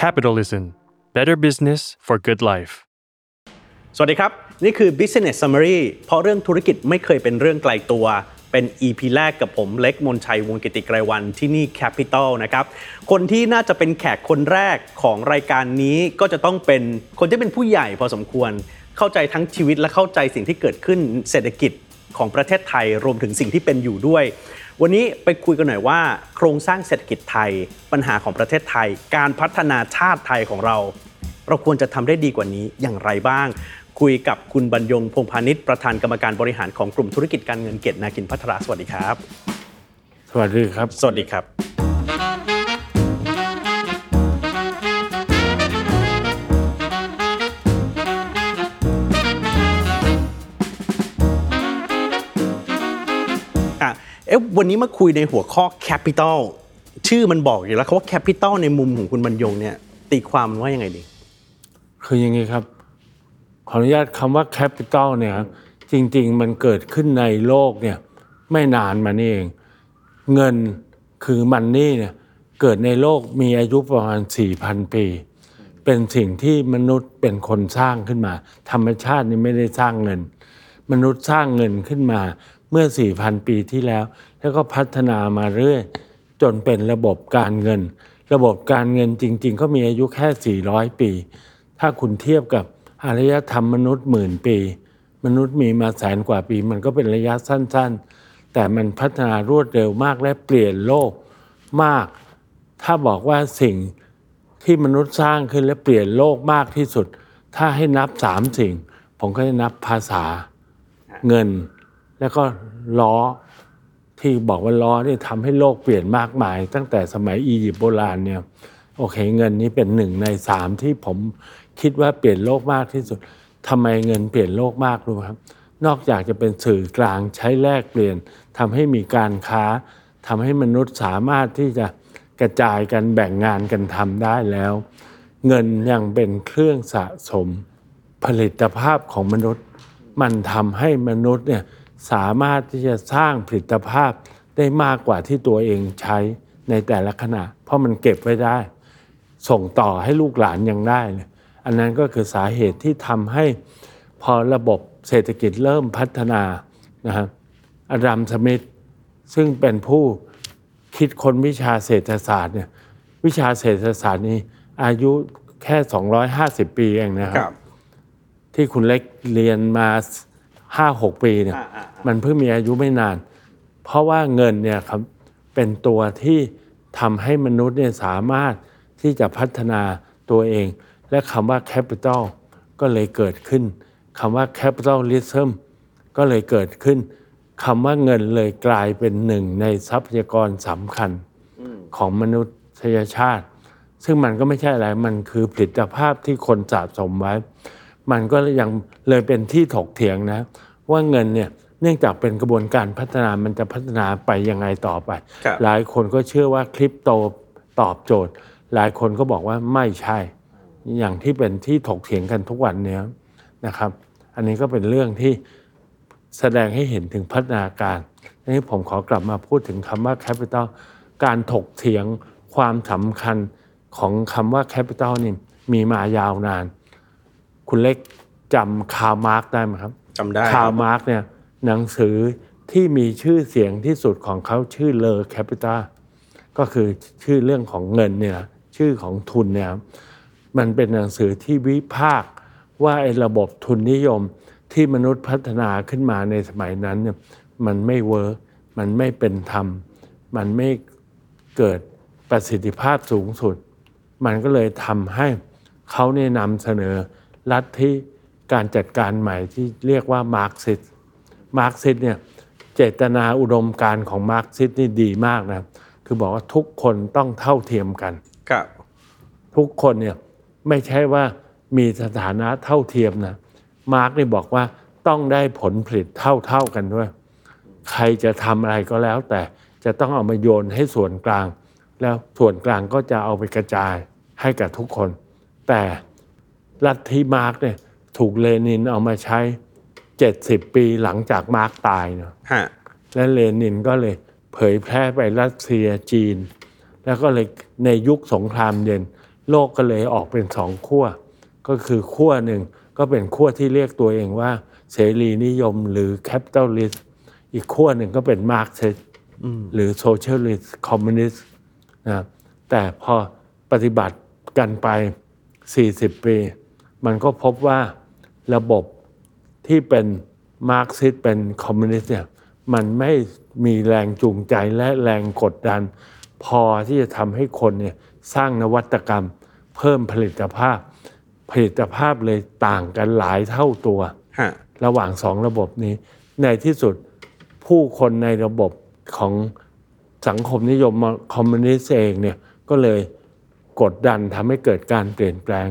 Capitalism Better Business for Good Life สวัสดีครับ นี่คือ Business Summary เพราะเรื่องธุรกิจไม่เคยเป็นเรื่องไกลตัว เป็น EP แรกกับผมเล็กมนชัยวงกิติไกรวันที่นี่ Capital นะครับ คนที่น่าจะเป็นแขกคนแรกของรายการนี้ก็จะต้องเป็นคนที่เป็นผู้ใหญ่พอสมควร เข้าใจทั้งชีวิตและเข้าใจสิ่งที่เกิดขึ้นเศรษฐกิจของประเทศไทยรวมถึงสิ่งที่เป็นอยู่ด้วย วันนี้ไปคุยกันหน่อยว่า โครงสร้างเศรษฐกิจไทย ปัญหาของประเทศไทย การพัฒนาชาติไทยของเรา เราควรจะทำได้ดีกว่านี้อย่างไรบ้าง คุยกับคุณบรรยงพงพาณิชย์ประธานกรรมการบริหารของกลุ่มธุรกิจการเงินเกตนากินพัฒนาสวัสดีครับ สวัสดีครับ สวัสดีครับ เอ๊ะวันนี้มาคุยในหัวข้อ Capital ชื่อมันบอกอยู่แล้วคำว่า Capital ในมุมของคุณบรรยงเนี่ยตีความมันว่ายังไงดี คืออย่างนี้ครับ ขออนุญาตคำว่า capital เนี่ยครับจริง ๆ มันเกิดขึ้นในโลกเนี่ยไม่นานมานี่เอง เงินคือ money เนี่ยเกิดในโลกมีอายุประมาณ 4,000 ปี เป็นสิ่งที่มนุษย์เป็นคนสร้างขึ้นมา ธรรมชาตินี่ไม่ได้สร้างเงิน มนุษย์สร้างเงินขึ้นมา เมื่อ 4,000 ปีที่แล้ว แล้วก็พัฒนามาเรื่อย จนเป็นระบบการเงิน ระบบการเงินจริง ๆ ก็มีอายุแค่ 400 ปี ถ้าคุณเทียบกับอารยธรรมมนุษย์หมื่นปี มนุษย์มีมาแสนกว่าปี มันก็เป็นระยะสั้น ๆ แต่มันพัฒนารวดเร็วมากและเปลี่ยนโลกมาก ถ้าบอกว่าสิ่งที่มนุษย์สร้างขึ้นและเปลี่ยนโลกมากที่สุด ถ้าให้นับสามสิ่ง ผมก็จะนับภาษาเงิน แล้วก็ล้อที่บอกว่าล้อนี่ทำให้โลกเปลี่ยนมากมาย ตั้งแต่สมัยอียิปต์โบราณเนี่ยโอเคเงินนี้เป็นหนึ่งในสามที่ผมคิดว่าเปลี่ยนโลกมากที่สุดทำไมเงินเปลี่ยนโลกมากรู้ไหมครับ นอกจากจะเป็นสื่อกลางใช้แลกเปลี่ยนทำให้มีการค้าทำให้มนุษย์สามารถที่จะกระจายกันแบ่งงานกันทำได้แล้ว เงินยังเป็นเครื่องสะสมผลิตภาพของมนุษย์ มันทำให้มนุษย์เนี่ย สามารถที่จะสร้างผลิตภาพได้มากกว่าที่ตัวเองใช้ในแต่ละขณะ เพราะมันเก็บไว้ได้ ส่งต่อให้ลูกหลานยังได้เลยอันนั้นก็คือสาเหตุที่ทำให้พอระบบเศรษฐกิจเริ่มพัฒนานะครับอดัมสมิธซึ่งเป็นผู้คิดค้นวิชาเศรษฐศาสตร์เนี่ยวิชาเศรษฐศาสตร์นี้อายุแค่ 250 ปีเองนะครับ ที่คุณเล็กเรียนมา ห้าหกปีเนี่ยอ่าอ่าอ่ามัมันเพิ่งมีอายุไม่นาน เพราะว่าเงินเนี่ยครับเป็นตัวที่ทำให้มนุษย์เนี่ยสามารถที่จะพัฒนาตัวเอง และคำว่า capital ก็เลยเกิดขึ้นคำว่า capitalism ก็เลยเกิดขึ้นคำว่าเงินเลยกลายเป็นหนึ่งในทรัพยากรสำคัญของมนุษยชาติ ซึ่งมันก็ไม่ใช่อะไร มันคือผลิตภาพที่คนสะสมไว้ มันก็ยังเลยเป็นที่ถกเถียงนะ ว่าเงินเนี่ยเนื่องจากเป็นกระบวนการพัฒนามันจะพัฒนาไปยังไงต่อไปครับหลายคนก็เชื่อว่าคริปโตตอบโจทย์ หลายคนก็บอกว่าไม่ใช่ อย่างที่เป็นที่ถกเถียงกันทุกวันเนี้ยนะครับ อันนี้ก็เป็นเรื่องที่แสดงให้เห็นถึงพัฒนาการทีนี้ผมขอกลับมาพูดถึงคำว่า capital การถกเถียงความสำคัญของคำว่า capital นี่มีมายาวนาน คุณเล็กจำคาร์ล มาร์กซ์ได้ไหมครับจำได้คาร์ล มาร์กซ์เนี่ยหนังสือที่มีชื่อเสียงที่สุดของเขาชื่อ Le Capital ก็คือชื่อเรื่องของเงินเนี่ยชื่อของทุนเนี่ยมันเป็นหนังสือที่วิพากษ์ว่าไอ้ระบบทุนนิยมที่มนุษย์พัฒนาขึ้นมาในสมัยนั้นเนี่ยมันไม่ work มันไม่เป็นธรรม มันไม่เกิดประสิทธิภาพสูงสุด มันก็เลยทำให้เขาเนี่ยนำเสนอ ลัทธิการจัดการใหม่ที่เรียกว่า Marxist Marxist เนี่ยเจตนาอุดมการณ์ของมาร์กซิสนี่ดีมากนะครับคือบอกว่าทุกคนต้องเท่าเทียมกันครับทุกคนเนี่ยไม่ใช่ว่ามีสถานะเท่าเทียมนะมาร์กซ์นี่บอกว่าต้องได้ผลผลิตเท่าๆกันด้วย ใครจะทำอะไรก็แล้ว แต่จะต้องเอามาโยนให้ส่วนกลาง แล้วส่วนกลางก็จะเอาไปกระจายให้กับทุกคน แต่ ลัทธิมาร์กซ์เนี่ยถูกเลนินเอามาใช้ 70 ปีหลังจากมาร์กซ์ตายเนาะฮะและเลนินก็เลยเผยแพร่ไปรัสเซียจีน แล้วก็เลยในยุคสงครามเย็น โลกก็เลยออกเป็นสองขั้ว ก็คือขั้วหนึ่งก็เป็นขั้วที่เรียกตัวเองว่า เสรีนิยมหรือ capitalist อีกขั้วหนึ่งก็เป็นมาร์กซิสหรือ socialist คอมมิวนิสต์นะครับแต่พอปฏิบัติกันไป 40 ปี มันก็พบว่าระบบที่เป็นมาร์กซิสเป็นคอมมิวนิสต์เนี่ยมันไม่มีแรงจูงใจและแรงกดดัน พอที่จะทำให้คนเนี่ยสร้างนวัตกรรม เพิ่มผลิตภาพ ผลิตภาพเลยต่างกันหลายเท่าตัวฮะระหว่างสองระบบนี้ ในที่สุดผู้คนในระบบของสังคมนิยมคอมมิวนิสต์เองเนี่ยก็เลยกดดันทำให้เกิดการเปลี่ยนแปลง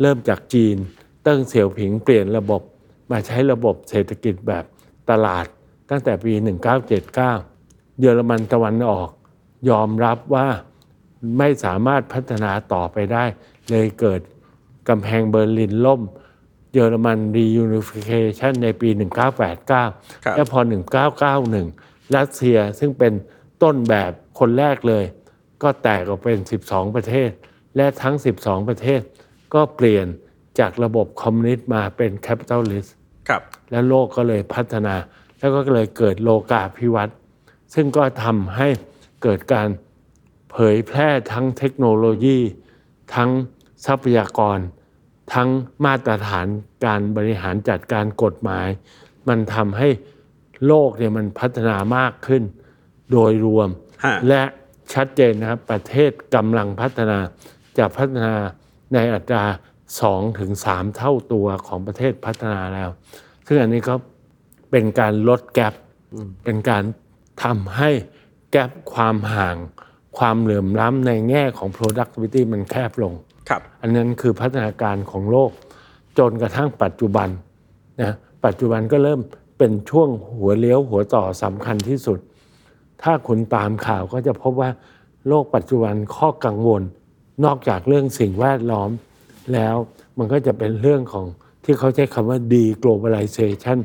เริ่มจากจีน เติ้งเสี่ยวผิงเปลี่ยนระบบมาใช้ระบบเศรษฐกิจแบบตลาดตั้งแต่ปี 1979 เยอรมันตะวันออกยอมรับว่าไม่สามารถพัฒนาต่อไปได้ เลยเกิดกำแพงเบอร์ลินล่ม เยอรมัน reunification ในปี 1989 และพอ 1991 รัสเซียซึ่งเป็นต้นแบบคนแรกเลย ก็แตกออกเป็น 12 ประเทศ และทั้ง 12 ประเทศ ก็เปลี่ยนจากระบบคอมมิวนิสต์มาเป็น capitalist ครับและโลกก็เลยพัฒนา แล้วก็เลยเกิดโลกาภิวัตน์ซึ่งก็ทำให้เกิดการเผยแพร่ทั้งเทคโนโลยี ทั้งทรัพยากร ทั้งมาตรฐานการบริหารจัดการกฎหมาย มันทำให้โลกเนี่ยมันพัฒนามากขึ้นโดยรวมฮะและชัดเจนนะครับประเทศกำลังพัฒนาจะพัฒนา ในอัตรา2ถึง3เท่าตัวของประเทศพัฒนาแล้ว ซึ่งอันนี้ก็เป็นการลดแกลบเป็นการทำให้แกลบความห่างความเหลื่อมล้ำในแง่ของ productivity มันแคบลง ครับ อันนั้นคือพัฒนาการของโลก จนกระทั่งปัจจุบันนะปัจจุบันก็เริ่มเป็นช่วงหัวเลี้ยวหัวต่อสำคัญที่สุด ถ้าคุณตามข่าวก็จะพบว่าโลกปัจจุบันข้อกังวล นอกจากเรื่องสิ่งแวดล้อมแล้วมันก็จะเป็นเรื่องของที่เขาใช้คำว่า deglobalization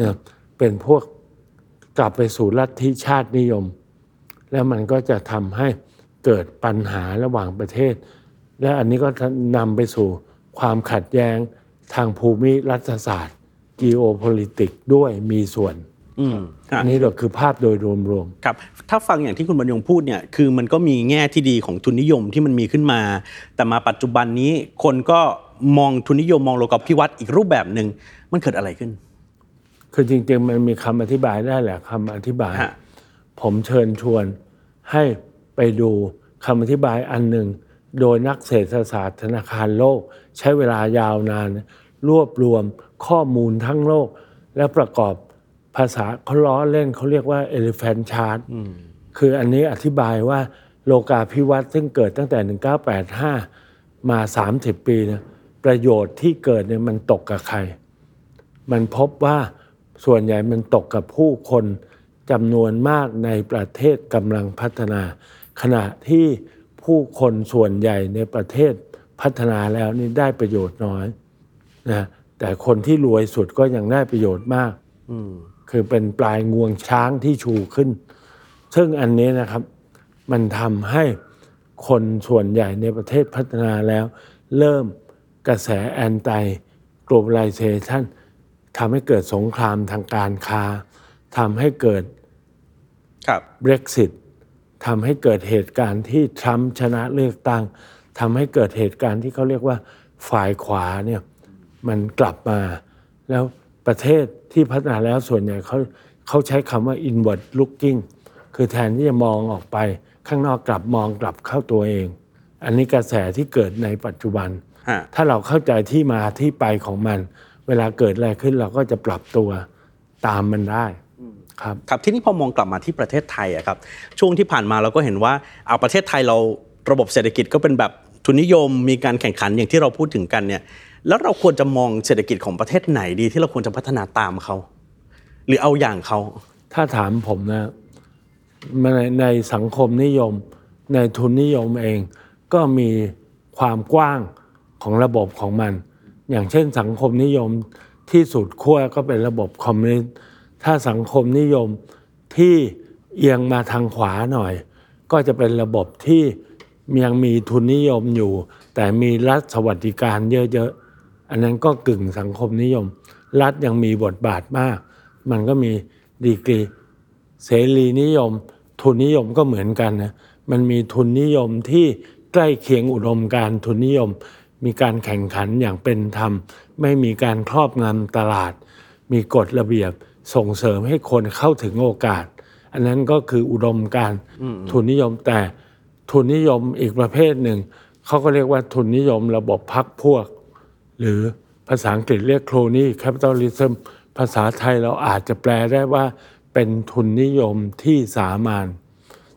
นะเป็นพวกกลับไปสู่ลัทธิชาตินิยม แล้วมันก็จะทำให้เกิดปัญหาระหว่างประเทศ และอันนี้ก็นำไปสู่ความขัดแย้งทางภูมิรัฐศาสตร์ geopolitics ด้วยมีส่วน อืมฮะอันนี้ก็คือภาพโดยรวมครับถ้าฟังอย่างที่คุณบรรยงพูดเนี่ยคือมันก็มีแง่ที่ดีของทุนนิยมที่มันมีขึ้นมา แต่มาปัจจุบันนี้คนก็มองทุนนิยมมองโลกาภิวัตน์อีกรูปแบบหนึ่งมันเกิดอะไรขึ้นๆคือจริงๆมันมีคำอธิบายได้แหละคำอธิบายฮะผมเชิญชวนให้ไปดูคำอธิบายอันหนึ่งโดยนักเศรษฐศาสตร์ธนาคารโลก ใช้เวลายาวนาน รวบรวมข้อมูลทั้งโลก และประกอบ ภาษาเขาล้อเล่นเขาเรียกว่า elephant chart คืออันนี้อธิบายว่าโลกาภิวัตน์ซึ่งเกิดตั้งแต่ 1985 มา 30 ปีเนี่ยประโยชน์ที่เกิดเนี่ยมันตกกับใคร มันพบว่าส่วนใหญ่มันตกกับผู้คนจำนวนมากในประเทศกำลังพัฒนา ขณะที่ผู้คนส่วนใหญ่ในประเทศพัฒนาแล้วนี่ได้ประโยชน์น้อยนะแต่คนที่รวยสุดก็ยังได้ประโยชน์มาก คือเป็นปลายงวงช้างที่ชูขึ้น ซึ่งอันนี้นะครับมันทำให้คนส่วนใหญ่ในประเทศพัฒนาแล้ว เริ่มกระแสแอนตี้ globalization ทำให้เกิดสงครามทางการค้าทำให้เกิดครับ Brexit ทำให้เกิดเหตุการณ์ที่ทรัมป์ชนะเลือกตั้งทำให้เกิดเหตุการณ์ที่เขาเรียกว่าฝ่ายขวาเนี่ยมันกลับมา แล้วประเทศ ที่พัฒนาแล้วส่วนใหญ่เขาเขาใช้คำว่า inward looking คือแทนที่จะมองออกไป ข้างนอกกลับมองกลับเข้าตัวเอง อันนี้กระแสที่เกิดในปัจจุบันฮะถ้าเราเข้าใจที่มาที่ไปของมัน เวลาเกิดอะไรขึ้นเราก็จะปรับตัวตามมันได้ครับครับที่นี่พอมองกลับมาที่ประเทศไทยอะครับช่วงที่ผ่านมาเราก็เห็นว่าเอาประเทศไทยเราระบบเศรษฐกิจก็เป็นแบบทุนนิยมมีการแข่งขันอย่างที่เราพูดถึงกันเนี่ย แล้วเราควรจะมองเศรษฐกิจของประเทศไหนดีที่เราควรจะพัฒนาตามเขา หรือเอาอย่างเขา ถ้าถามผมนะในในสังคมนิยม ในทุนนิยมเอง ก็มีความกว้างของระบบของมัน อย่างเช่นสังคมนิยมที่สุดขั้วก็เป็นระบบคอมมิวนิสต์ถ้าสังคมนิยมที่เอียงมาทางขวาหน่อย ก็จะเป็นระบบที่ยังมีทุนนิยมอยู่ แต่มีรัฐสวัสดิการเยอะๆ อันนั้นก็กึ่งสังคมนิยม รัฐยังมีบทบาทมาก มันก็มีดีกรีเสรีนิยม ทุนนิยมก็เหมือนกันนะมันมีทุนนิยมที่ใกล้เคียงอุดมการณ์ทุนนิยม มีการแข่งขันอย่างเป็นธรรม ไม่มีการครอบงำตลาด มีกฎระเบียบส่งเสริมให้คนเข้าถึงโอกาส อันนั้นก็คืออุดมการณ์ทุนนิยมแต่ทุนนิยมอีกประเภทหนึ่ง เขาก็เรียกว่าทุนนิยมระบบพักพวก หรือภาษาอังกฤษเรียก crony capitalism ภาษาไทยเราอาจจะแปลได้ว่าเป็นทุนนิยมที่สามานย์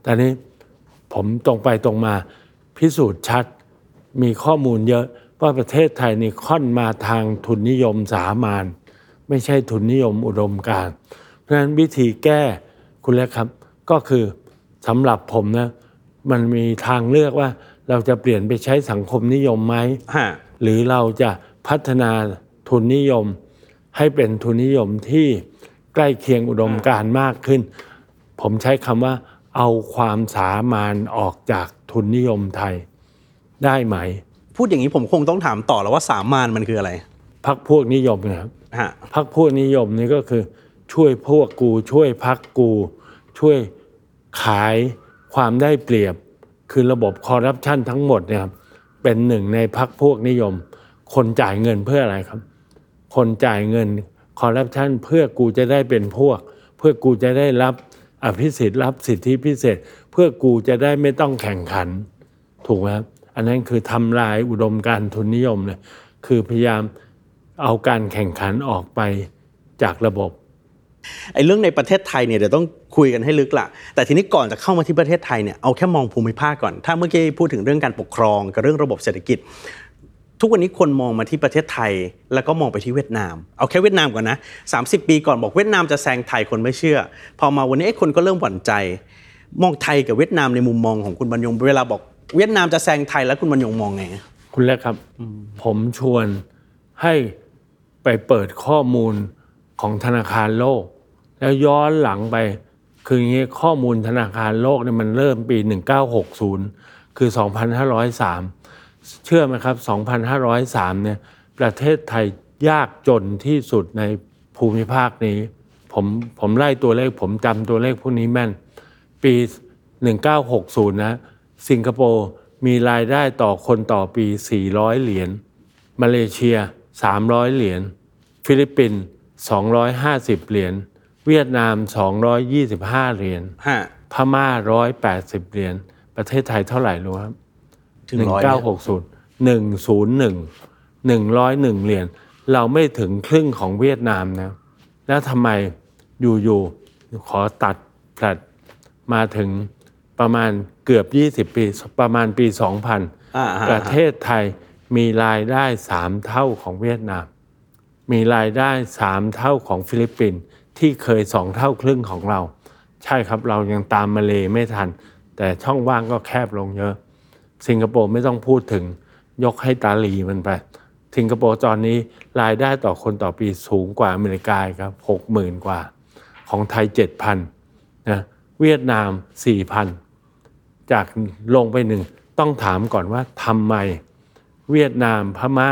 แต่นี้ผมตรงไปตรงมาพิสูจน์ชัดมีข้อมูลเยอะว่าประเทศไทยนี่ค่อนมาทางทุนนิยมสามานย์ไม่ใช่ทุนนิยมอุดมการณ์เพราะฉะนั้นวิธีแก้คุณเล็กครับ ก็คือสำหรับผมนะมันมีทางเลือกว่าเราจะเปลี่ยนไปใช้สังคมนิยมไหมฮะหรือเราจะ พัฒนาทุนนิยม ให้เป็นทุนนิยมที่ใกล้เคียงอุดมการณ์มากขึ้น ผมใช้คำว่าเอาความสามานออกจากทุนนิยมไทยได้ไหม พูดอย่างนี้ผมคงต้องถามต่อแล้วว่าสามานมันคืออะไรพักพวกนิยมเนะครับฮะพักพวกนิยมนี่ก็คือ ช่วยพวกกูช่วยพักกู ช่วยขายความได้เปรียบ คือระบบคอร์รัปชันทั้งหมดเนี่ยครับเป็นหนึ่งในพักพวกนิยม คนจ่ายเงินเพื่ออะไรครับ คนจ่ายเงินคอร์รัปชันเพื่อกูจะได้เป็นพวก เพื่อกูจะได้รับอภิสิทธิ์รับสิทธิพิเศษ เพื่อกูจะได้ไม่ต้องแข่งขัน ถูกไหมครับอันนั้นคือทำลายอุดมการณ์ทุนนิยมเลยคือพยายามเอาการแข่งขันออกไปจากระบบไอ้เรื่องในประเทศไทยเนี่ยเดี๋ยวต้องคุยกันให้ลึกละแต่ทีนี้ก่อนจะเข้ามาที่ประเทศไทยเนี่ยเอาแค่มองภูมิภาคก่อน ถ้าเมื่อกี้พูดถึงเรื่องการปกครองกับเรื่องระบบเศรษฐกิจ ทุกวันนี้คนมองมาที่ประเทศไทย แล้วก็มองไปที่เวียดนาม เอาแค่เวียดนามก่อนนะ30 ปีก่อนบอกเวียดนามจะแซงไทยคนไม่เชื่อ พอมาวันนี้ไอ้คนก็เริ่มหวั่นใจ มองไทยกับเวียดนามในมุมมองของคุณบรรยงเวลาบอกเวียดนามจะแซงไทยแล้วคุณบรรยงมองไงคุณเล็กครับ ผมชวนให้ไปเปิดข้อมูลของธนาคารโลก แล้วย้อนหลังไป คืออย่างนี้ข้อมูลธนาคารโลกเนี่ยมันเริ่มปี 1960 คือ 2503 เชื่อไหมครับ 2503 เนี่ย ประเทศไทยยากจนที่สุดในภูมิภาคนี้ ผมผมไล่ตัวเลข ผมจำตัวเลขพวกนี้แม่น ปี 1960 นะ สิงคโปร์มีรายได้ต่อคนต่อปี 400 เหรียญ มาเลเซีย 300 เหรียญ ฟิลิปปินส์ 250 เหรียญ เวียดนาม 225 เหรียญฮะพม่า 180 เหรียญ ประเทศไทยเท่าไหร่รู้ครับ ถึงร้อยไหม1960 101 101เหรียญเราไม่ถึงครึ่งของเวียดนามนะ แล้วทำไมอยู่ๆขอตัดแฟลตมาถึงประมาณเกือบ 20 ปี ประมาณปี 2000อ่าฮะประเทศไทยมีรายได้สามเท่าของเวียดนาม มีรายได้สามเท่าของฟิลิปปินส์ที่เคยสองเท่าครึ่งของเรา ใช่ครับเรายังตามมาเลไม่ทัน แต่ช่องว่างก็แคบลงเยอะ สิงคโปร์ไม่ต้องพูดถึงยกให้ตาลีมันไป สิงคโปร์ตอนนี้รายได้ต่อคนต่อปีสูงกว่าอเมริกาครับหกหมื่นกว่า ของไทยเจ็ดพันนะเวียดนามสี่พันจากลงไปหนึ่งต้องถามก่อนว่าทำไมเวียดนามพม่า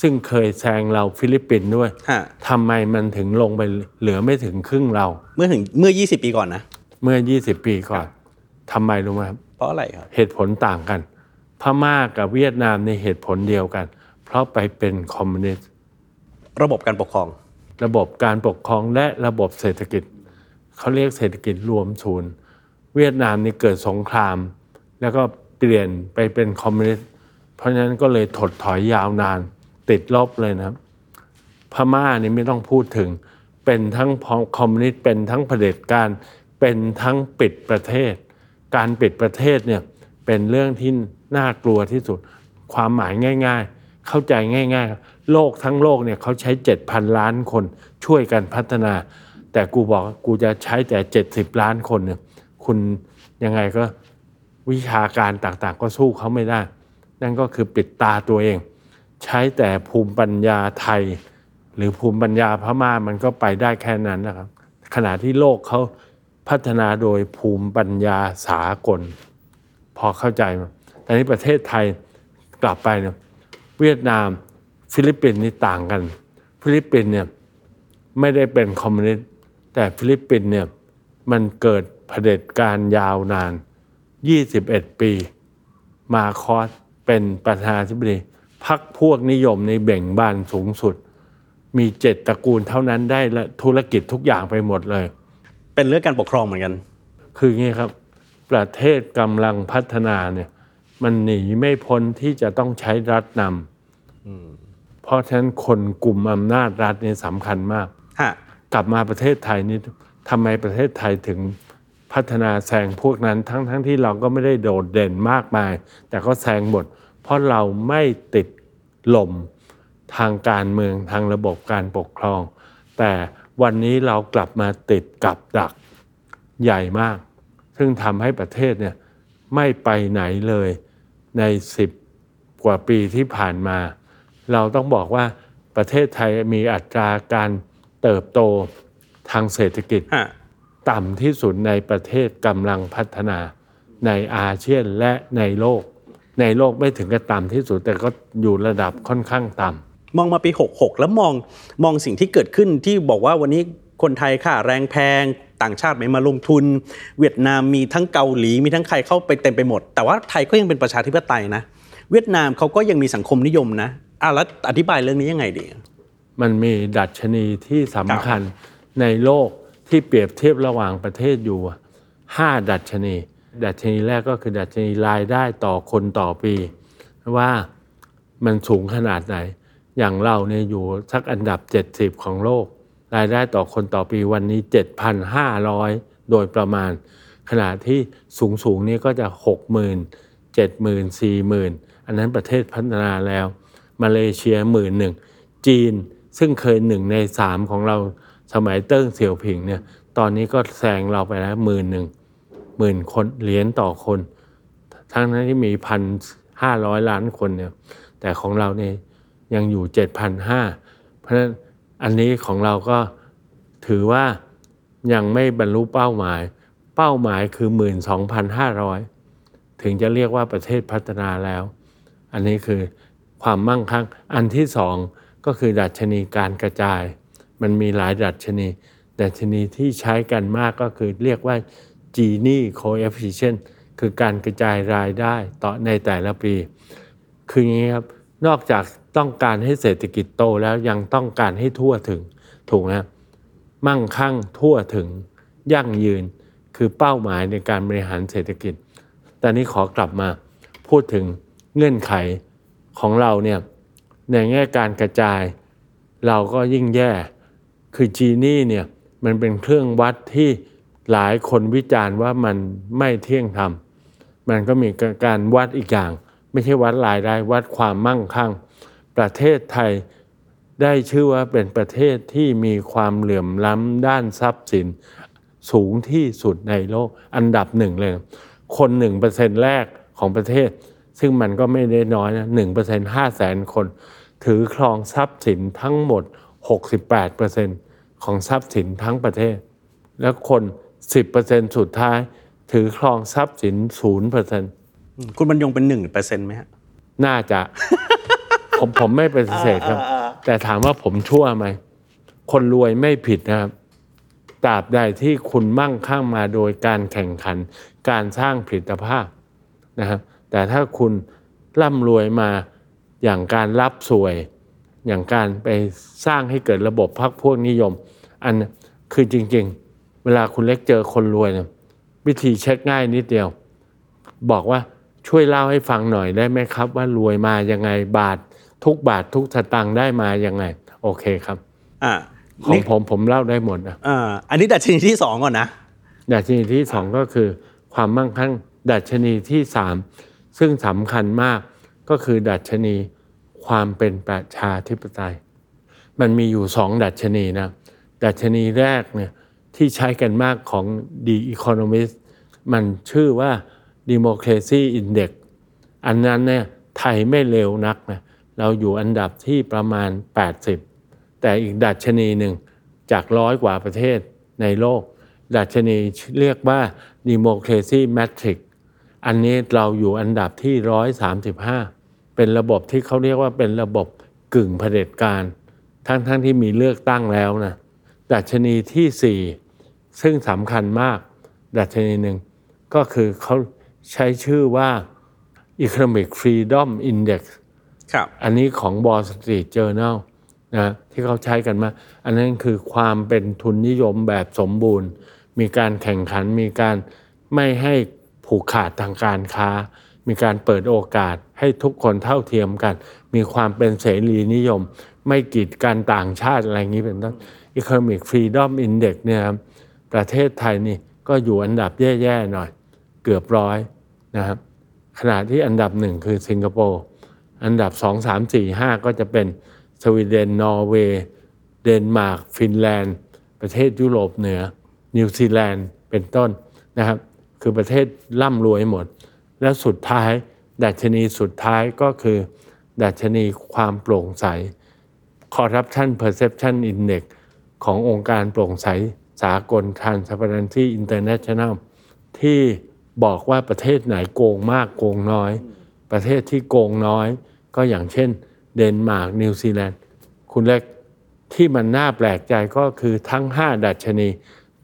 ซึ่งเคยแซงเราฟิลิปปินส์ด้วยฮะทำไมมันถึงลงไปเหลือไม่ถึงครึ่งเรา เมื่อถึงเมื่อ 20 ปีก่อนนะ เมื่อ 20 ปีก่อนทำไมรู้ไหมครับเพ ราะอะไรครับ เหตุผลต่างกัน พม่ากับเวียดนามนี่เหตุผลเดียวกัน เพราะไปเป็นคอมมิวนิสต์ระบบการปกครอง ระบบการปกครองและระบบเศรษฐกิจ เขาเรียกเศรษฐกิจรวมศูนย์ เวียดนามนี่เกิดสงคราม แล้วก็เปลี่ยนไปเป็นคอมมิวนิสต์เพราะฉะนั้นก็เลยถดถอยยาวนาน ติดลบเลยนะครับ พม่านี่ไม่ต้องพูดถึง เป็นทั้งคอมมิวนิสต์เป็นทั้งเผด็จการเป็นทั้งปิดประเทศ การปิดประเทศเนี่ยเป็นเรื่องที่น่ากลัวที่สุด ความหมายง่าย ๆ เข้าใจง่าย ๆ โลกทั้งโลกเนี่ยเขาใช้ 7,000 ล้านคนช่วยกันพัฒนา แต่กูบอกกูจะใช้แต่ 70 ล้านคนเนี่ยคุณยังไงก็วิชาการต่างๆ ก็สู้เขาไม่ได้ นั่นก็คือปิดตาตัวเอง ใช้แต่ภูมิปัญญาไทย หรือภูมิปัญญาพม่ามันก็ไปได้แค่นั้นนะครับ ขณะที่โลกเขา พัฒนาโดยภูมิปัญญาสากล พอเข้าใจไหมแต่นี้ประเทศไทยกลับไปเนี่ยเวียดนามฟิลิปปินส์นี่ต่างกัน ฟิลิปปินส์เนี่ยไม่ได้เป็นคอมมิวนิสต์แต่ฟิลิปปินส์เนี่ยมันเกิดเผด็จการยาวนาน 21 ปี มาร์กอสเป็นประธานาธิบดีพรรคพวกนิยมเนี่ยเบ่งบานสูงสุด มีเจ็ดตระกูลเท่านั้นได้และธุรกิจทุกอย่างไปหมดเลย เป็นเรื่องการปกครองเหมือนกัน คืออย่างนี้ครับ ประเทศกำลังพัฒนาเนี่ย มันหนีไม่พ้นที่จะต้องใช้รัฐนำเพราะฉะนั้นคนกลุ่มอำนาจรัฐเนี่ยสำคัญมากฮะกลับมาประเทศไทยนี่ทำไมประเทศไทยถึงพัฒนาแซงพวกนั้นทั้งทั้งที่เราก็ไม่ได้โดดเด่นมากมาย แต่ก็แซงหมด เพราะเราไม่ติดหล่มทางการเมืองทางระบบการปกครอง แต่ วันนี้เรากลับมาติดกับดักใหญ่มาก ซึ่งทำให้ประเทศเนี่ยไม่ไปไหนเลยในสิบกว่าปีที่ผ่านมา เราต้องบอกว่าประเทศไทยมีอัตราการเติบโตทางเศรษฐกิจฮะต่ำที่สุดในประเทศกำลังพัฒนาในอาเซียนและในโลก ในโลกไม่ถึงกับต่ำที่สุดแต่ก็อยู่ระดับค่อนข้างต่ำ มองมาปี 66 แล้วมองมองสิ่งที่เกิดขึ้นที่บอกว่าวันนี้คนไทยค่าแรงแพงต่างชาติไม่มาลงทุน เวียดนามมีทั้งเกาหลีมีทั้งใครเข้าไปเต็มไปหมด แต่ว่าไทยก็ยังเป็นประชาธิปไตยนะ เวียดนามเขาก็ยังมีสังคมนิยมนะอะแล้วอธิบายเรื่องนี้ยังไงดี มันมีดัชนีที่สำคัญในโลกที่เปรียบเทียบระหว่างประเทศอยู่อะห้าดัชนี ดัชนีแรกก็คือดัชนีรายได้ต่อคนต่อปี ว่ามันสูงขนาดไหน อย่างเราเนี่ยอยู่สักอันดับ 70 ของโลก รายได้ต่อคนต่อปีวันนี้ 7,500 โดยประมาณ ขณะที่สูงสูงนี่ก็จะ 60,000 70,000 40,000 อันนั้นประเทศพัฒนาแล้ว มาเลเซียหมื่นหนึ่งจีนซึ่งเคยหนึ่งในสามของเราสมัยเติ้งเสี่ยวผิงเนี่ยตอนนี้ก็แซงเราไปแล้วหมื่นหนึ่งหมื่นคนเหรียญต่อคน ทั้งนั้นที่มีพันห้าร้อยล้านคนเนี่ยแต่ของเราเนี่ย ยังอยู่เจ็ดพันห้าเพราะฉะนั้นอันนี้ของเราก็ถือว่ายังไม่บรรลุเป้าหมาย เป้าหมายคือหมื่นสองพันห้าร้อยถึงจะเรียกว่าประเทศพัฒนาแล้ว อันนี้คือความมั่งคั่ง อันที่สองก็คือดัชนีการกระจาย มันมีหลายดัชนี ดัชนีที่ใช้กันมากก็คือเรียกว่า Gini coefficient คือการกระจายรายได้ต่อในแต่ละปี คืออย่างนี้ครับ นอกจาก ต้องการให้เศรษฐกิจโตแล้วยังต้องการให้ทั่วถึง ถูกไหมมั่งคั่งทั่วถึงยั่งยืนคือเป้าหมายในการบริหารเศรษฐกิจ แต่นี้ขอกลับมาพูดถึงเงื่อนไขของเราเนี่ยในแง่การกระจาย เราก็ยิ่งแย่ คือจีนี่เนี่ยมันเป็นเครื่องวัดที่หลายคนวิจารณ์ว่ามันไม่เที่ยงธรรม มันก็มีการวัดอีกอย่าง ไม่ใช่วัดรายได้วัดความมั่งคั่ง ประเทศไทยได้ชื่อว่าเป็นประเทศที่มีความเหลื่อมล้ำด้านทรัพย์สินสูงที่สุดในโลกอันดับหนึ่งเลย คนหนึ่งเปอร์เซ็นแรกของประเทศ ซึ่งมันก็ไม่ได้น้อยนะหนึ่งเปอร์เซ็นห้าแสนคน ถือครองทรัพย์สินทั้งหมด 68เปอร์เซ็นของทรัพย์สินทั้งประเทศ แล้วคน 10เปอร์เซ็นสุดท้าย ถือครองทรัพย์สินศูนย์เปอร์เซ็นคุณบรรยงเป็นหนึ่งเปอร์เซ็นต์ไหมฮะน่าจะ ผมผมไม่ปฏิเสธครับ แต่ถามว่าผมชั่วไหม คนรวยไม่ผิดนะครับตราบใดที่คุณมั่งคั่งมาโดยการแข่งขัน การสร้างผลิตภาพนะครับแต่ถ้าคุณร่ำรวยมาอย่างการรับสวย อย่างการไปสร้างให้เกิดระบบพักพวกนิยม อันคือจริง ๆ เวลาคุณเล็กเจอคนรวยเนี่ยวิธีเช็คง่ายนิดเดียว บอกว่าช่วยเล่าให้ฟังหน่อยได้ไหมครับ ว่ารวยมายังไงบาท ทุกบาททุกสตางค์ได้มายังไง โอเคครับอ่าของนี่ผมผมเล่าได้หมดนะอ่าอันนี้ดัชนีที่สองก่อนนะดัชนีที่สองก็คือ ความมั่งคั่งดัชนีที่สามซึ่งสำคัญมากก็คือดัชนีความเป็นประชาธิปไตย มันมีอยู่สองดัชนีนะ ดัชนีแรกเนี่ยที่ใช้กันมากของ The Economist มันชื่อว่า Democracy Index อันนั้นเนี่ยไทยไม่เร็วนักนะ เราอยู่อันดับที่ประมาณ 80 แต่อีกดัชนีหนึ่งจากร้อยกว่าประเทศในโลก ดัชนีเรียกว่า Democracy Matrix อันนี้เราอยู่อันดับที่ 135 เป็นระบบที่เขาเรียกว่าเป็นระบบกึ่งเผด็จการ ทั้งๆทที่มีเลือกตั้งแล้วนะดัชนีที่ 4 ซึ่งสำคัญมาก ดัชนีหนึ่งก็คือเขาใช้ชื่อว่า Economic Freedom Index ครับอันนี้ของ Wall Street Journal นะที่เขาใช้กันมา อันนั้นคือความเป็นทุนนิยมแบบสมบูรณ์ มีการแข่งขันมีการไม่ให้ผูกขาดทางการค้า มีการเปิดโอกาสให้ทุกคนเท่าเทียมกัน มีความเป็นเสรีนิยม ไม่กีดกันต่างชาติอะไรอย่างนี้เป็นต้น Economic Freedom Index เนี่ยครับประเทศไทยนี่ก็อยู่อันดับแย่ ๆ หน่อย เกือบร้อยนะครับขณะที่อันดับหนึ่งคือสิงคโปร์ อันดับ 2 3 4 5 ก็จะเป็นสวีเดน นอร์เวย์ เดนมาร์ก ฟินแลนด์ ประเทศยุโรปเหนือ นิวซีแลนด์ เป็นต้นนะครับ คือประเทศร่ำรวยหมด แล้วสุดท้าย ดัชนีสุดท้ายก็คือ ดัชนีความโปร่งใส Corruption Perception Index ขององค์การโปร่งใสสากล Transparency International ที่บอกว่าประเทศไหนโกงมากโกงน้อย ประเทศที่โกงน้อย ก็อย่างเช่น เดนมาร์กนิวซีแลนด์คุณเล็กที่มันน่าแปลกใจก็คือทั้ง 5 ดัชนี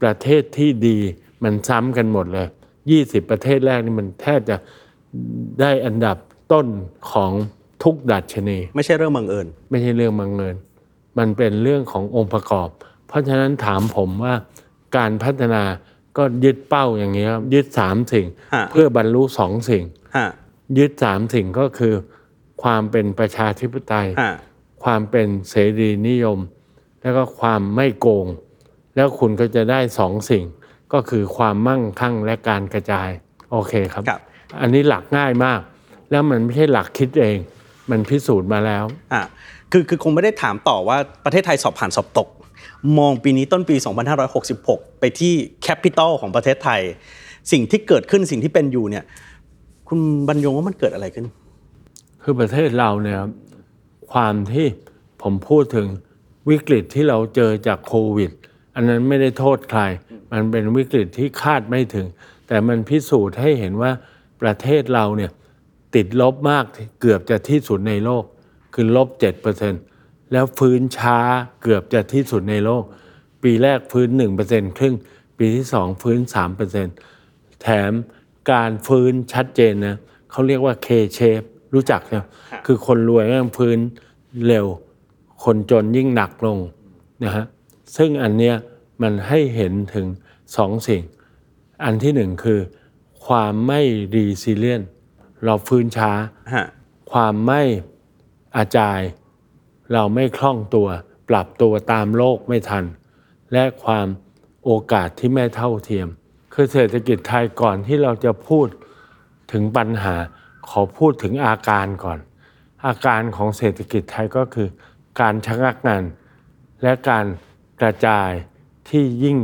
ประเทศที่ดีมันซ้ำกันหมดเลย 20 ประเทศแรกนี่มันแทบจะได้อันดับต้นของทุกดัชนี ไม่ใช่เรื่องบังเอิญไม่ใช่เรื่องบังเอิญมันเป็นเรื่องขององค์ประกอบ เพราะฉะนั้นถามผมว่าการพัฒนาก็ยึดเป้าอย่างนี้ครับยึดสามสิ่งฮะเพื่อบรรลุสองสิ่งฮะยึดสามสิ่งก็คือ ความเป็นประชาธิปไตยฮะความเป็นเสรีนิยม แล้วก็ความไม่โกง แล้วคุณก็จะได้สองสิ่ง ก็คือความมั่งคั่งและการกระจาย โอเคครับครับอันนี้หลักง่ายมาก แล้วมันไม่ใช่หลักคิดเอง มันพิสูจน์มาแล้วอะคือคือคงไม่ได้ถามต่อว่าประเทศไทยสอบผ่านสอบตก มองปีนี้ต้นปี 2566 ไปที่ capital ของประเทศไทย สิ่งที่เกิดขึ้นสิ่งที่เป็นอยู่เนี่ย คุณบรรยงว่ามันเกิดอะไรขึ้น คือประเทศเราเนี่ยครับความที่ผมพูดถึงวิกฤตที่เราเจอจากโควิด อันนั้นไม่ได้โทษใคร มันเป็นวิกฤตที่คาดไม่ถึง แต่มันพิสูจน์ให้เห็นว่าประเทศเราเนี่ยติดลบมากเกือบจะที่สุดในโลก คือลบ7%แล้วฟื้นช้าเกือบจะที่สุดในโลก ปีแรกฟื้น1%ครึ่ง ปีที่2ฟื้น3%แถมการฟื้นชัดเจนนะเขาเรียกว่า K-shape รู้จักเนี่ยคือคนรวยแม่งฟื้นเร็ว คนจนยิ่งหนักลงนะฮะซึ่งอันเนี้ยมันให้เห็นถึงสองสิ่ง อันที่หนึ่งคือ ความไม่รีซิเลียนเราฟื้นช้าฮะความไม่อาจาย เราไม่คล่องตัว ปรับตัวตามโลกไม่ทัน และความโอกาสที่ไม่เท่าเทียม คือเศรษฐกิจไทยก่อนที่เราจะพูดถึงปัญหา ขอพูดถึงอาการก่อน อาการของเศรษฐกิจไทยก็คือ การชะงักงานและการกระจายที่ยิ่ง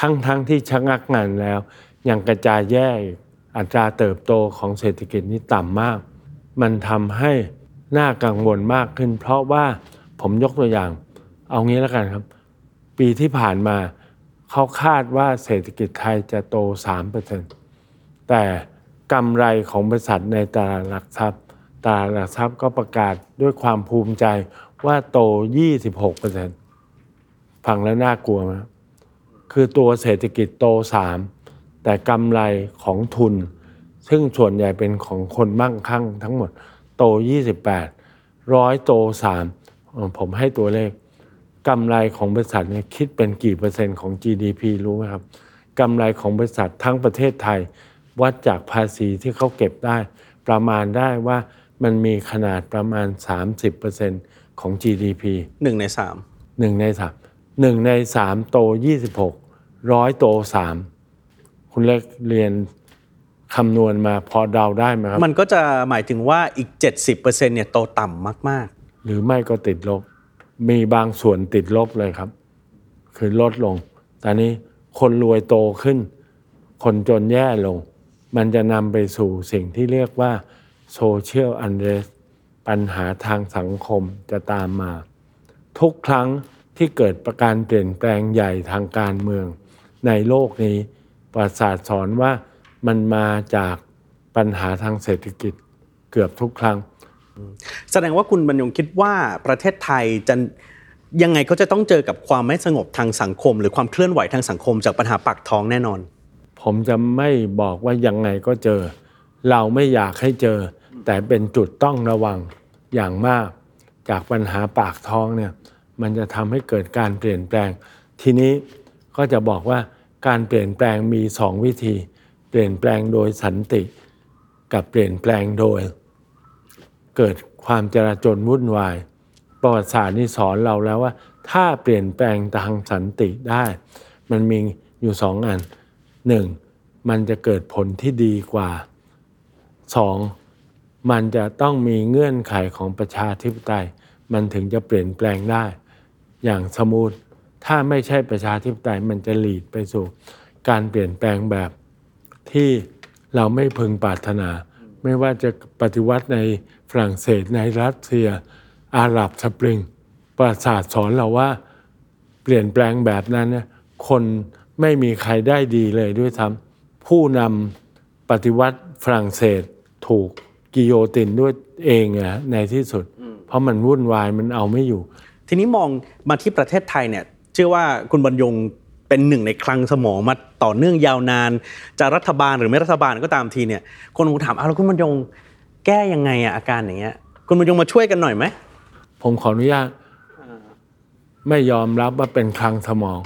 ทั้งทั้งที่ชะงักงานแล้ว ยังกระจายแย่ออัตราเติบโตของเศรษฐกิจนี่ต่ำมาก มันทำให้น่ากังวลมากขึ้น เพราะว่าผมยกตัวอย่าง เอางี้แล้วกันครับ ปีที่ผ่านมาเขาคาดว่าเศรษฐกิจไทยจะโต 3%แต่ กำไรของบริษัทในตลาดหลักทรัพย์ ตลาดหลักทรัพย์ก็ประกาศด้วยความภูมิใจว่าโต 26%ฟังแล้วน่ากลัวไหมครับคือตัวเศรษฐกิจโต 3 แต่กำไรของทุน ซึ่งส่วนใหญ่เป็นของคนมั่งคั่งทั้งหมด โต 28 ร้อยโต 3 ผมให้ตัวเลขกำไรของบริษัทเนี่ยคิดเป็นกี่เปอร์เซ็นต์ของ GDP รู้ไหมครับกำไรของบริษัททั้งประเทศไทย วัดจากภาษีที่เขาเก็บได้ ประมาณได้ว่ามันมีขนาดประมาณ 30%ของ GDP หนึ่งในสามหนึ่งในสามหนึ่งในสามโต 26ร้อยโตสามคุณเล็กเรียนคำนวณมาพอเดาได้ไหมครับ มันก็จะหมายถึงว่าอีก 70%เนี่ยโตต่ำมากหรือไม่ก็ติดลบ มีบางส่วนติดลบเลยครับ คือลดลงตอนนี้คนรวยโตขึ้น คนจนแย่ลง มันจะนำไปสู่สิ่งที่เรียกว่า social unrest ปัญหาทางสังคมจะตามมา ทุกครั้งที่เกิดประการเปลี่ยนแปลงใหญ่ทางการเมือง ในโลกนี้ประวัติศาสตร์สอนว่ามันมาจากปัญหาทางเศรษฐกิจเกือบทุกครั้ง แสดงว่าคุณบรรยงคิดว่าประเทศไทยจะยังไงก็จะต้องเจอกับความไม่สงบทางสังคม หรือความเคลื่อนไหวทางสังคม จากปัญหาปากท้องแน่นอน ผมจะไม่บอกว่ายังไงก็เจอ เราไม่อยากให้เจอ แต่เป็นจุดต้องระวังอย่างมาก จากปัญหาปากท้องเนี่ยมันจะทำให้เกิดการเปลี่ยนแปลง ทีนี้ก็จะบอกว่าการเปลี่ยนแปลงมีสองวิธี เปลี่ยนแปลงโดยสันติ กับเปลี่ยนแปลงโดย เกิดความจราจนวุ่นวายประวัติศาสตร์นี่สอนเราแล้วว่า ถ้าเปลี่ยนแปลงทางสันติได้ มันมีอยู่สองอัน หนึ่งมันจะเกิดผลที่ดีกว่าสองมันจะต้องมีเงื่อนไขของประชาธิปไตย มันถึงจะเปลี่ยนแปลงได้ อย่างสมมุติถ้าไม่ใช่ประชาธิปไตยมันจะหลีดไปสู่ การเปลี่ยนแปลงแบบที่เราไม่พึงปรารถนา ไม่ว่าจะปฏิวัติในฝรั่งเศสในรัสเซีย อาหรับสปริง ประวัติศาสตร์สอนเราว่าเปลี่ยนแปลงแบบนั้นเนี่ยคน ไม่มีใครได้ดีเลยด้วยซ้ำผู้นำปฏิวัติฝรั่งเศสถูกกิโยตินด้วยเองอะในที่สุด เพราะมันวุ่นวายมันเอาไม่อยู่ ทีนี้มองมาที่ประเทศไทยเนี่ยเชื่อว่าคุณบรรยงเป็นหนึ่งในคลังสมองมาต่อเนื่องยาวนานจะรัฐบาลหรือไม่รัฐบาลก็ตามทีเนี่ย คนคงถามอ้าวแล้วคุณบรรยงแก้ยังไงอะอาการอย่างเงี้ย คุณบรรยงมาช่วยกันหน่อยไหมผมขออนุญาตไม่ยอมรับว่าเป็นคลังสมอง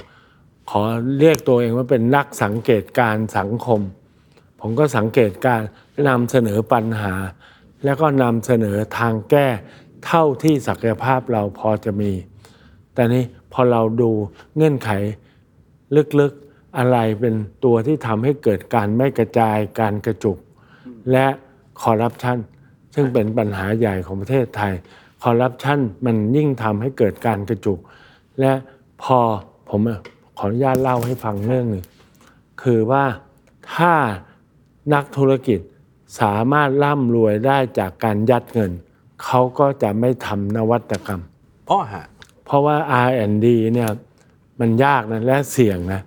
ขอเรียกตัวเองว่าเป็นนักสังเกตการสังคม ผมก็สังเกตการนำเสนอปัญหา แล้วก็นำเสนอทางแก้เท่าที่ศักยภาพเราพอจะมี แต่นี้พอเราดูเงื่อนไขลึกๆอะไรเป็นตัวที่ทำให้เกิดการไม่กระจายการกระจุก และคอร์รัปชันซึ่งเป็นปัญหาใหญ่ของประเทศไทยคอร์รัปชันมันยิ่งทำให้เกิดการกระจุก และพอผม ขออนุญาตเล่าให้ฟังเรื่องหนึ่งคือว่าถ้านักธุรกิจสามารถร่ำรวยได้จากการยัดเงิน เขาก็จะไม่ทำนวัตกรรมอ้อฮะเพราะว่า R&D เนี่ยมันยากนะและเสี่ยงนะ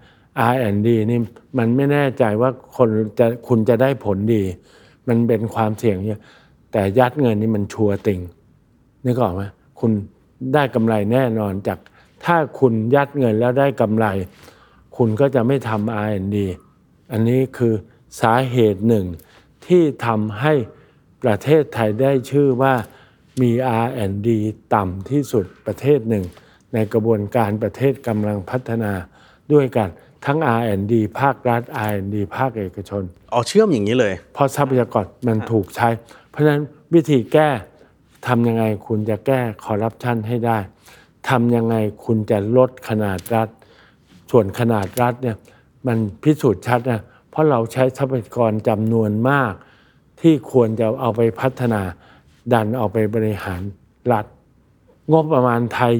R&D นี่มันไม่แน่ใจว่าคนจะคุณจะได้ผลดี มันเป็นความเสี่ยงเยอะแต่ยัดเงินนี่มันชัวร์ติงนึกออกไหมคุณได้กำไรแน่นอนจาก ถ้าคุณยัดเงินแล้วได้กำไร คุณก็จะไม่ทำ R&D อันนี้คือสาเหตุหนึ่งที่ทำให้ประเทศไทยได้ชื่อว่ามี R&D ต่ำที่สุดประเทศหนึ่ง ในกระบวนการประเทศกำลังพัฒนาด้วยกันทั้ง R&D ภาครัฐ R&D ภาคเอกชนอ๋อเชื่อมอย่างนี้เลย เพราะทรัพยากรมันถูกใช้ เพราะฉะนั้นวิธีแก้ทำยังไงคุณจะแก้คอร์รัปชันให้ได้ ทำยังไงคุณจะลดขนาดรัฐ ส่วนขนาดรัฐเนี่ยมันพิสูจน์ชัดนะเพราะเราใช้ทรัพยากรจำนวนมาก ที่ควรจะเอาไปพัฒนา ดันเอาไปบริหารรัฐ งบประมาณไทย